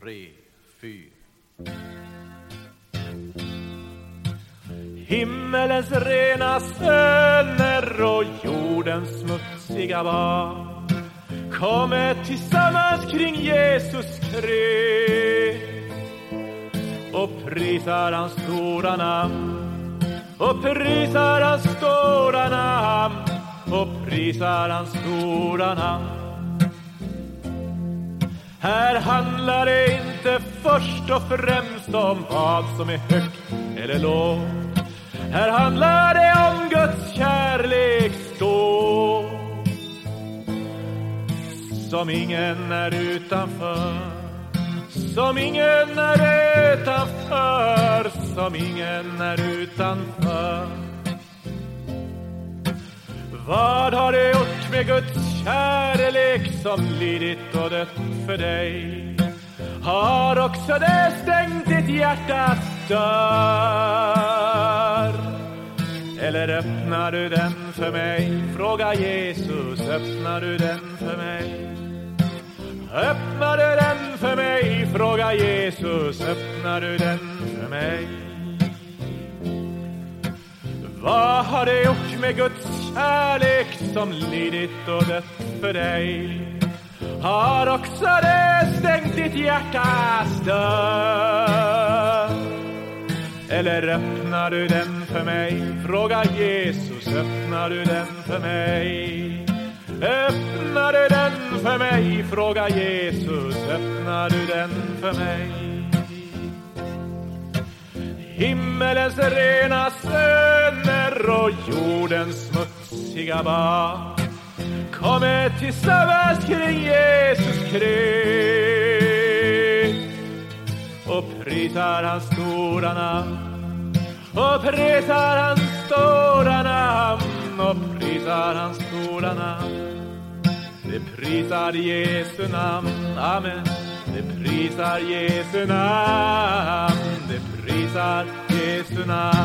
tre, fyra. Himmelens rena söner och jordens smutsiga barn kommer tillsammans kring Jesus Krist och prisar hans stora namn och prisar hans stora namn och prisar hans stora namn. Här handlar det inte först och främst om vad som är högt eller lågt. Här handlar det om Guds kärlek stå som ingen är utanför som ingen är utanför som ingen är utanför Vad har det gjort med Guds kärlek som lidit och dött för dig? Har också det stängt ditt hjärtas dörr? Eller öppnar du den för mig? Fråga Jesus, öppnar du den för mig? Öppnar du den för mig? Fråga Jesus, öppnar du den för mig? Vad har det gjort med Guds kärlek som lidit och dött för dig? Har också det stängt ditt hjärtas dörr? Eller öppnar du den för mig? Fråga Jesus, öppnar du den för mig? Öppnar du den för mig? Fråga Jesus, öppnar du den för mig? Himmelens rena söner och jordens smutsiga barn. Kommer tillsammans kring Jesus Krist och prisar hans stora namn. Och prisar hans stora namn. Och prisar hans stora namn. Det prisar Jesu namn, amen. Det prisar Jesu namn. Det prisar Jesu namn.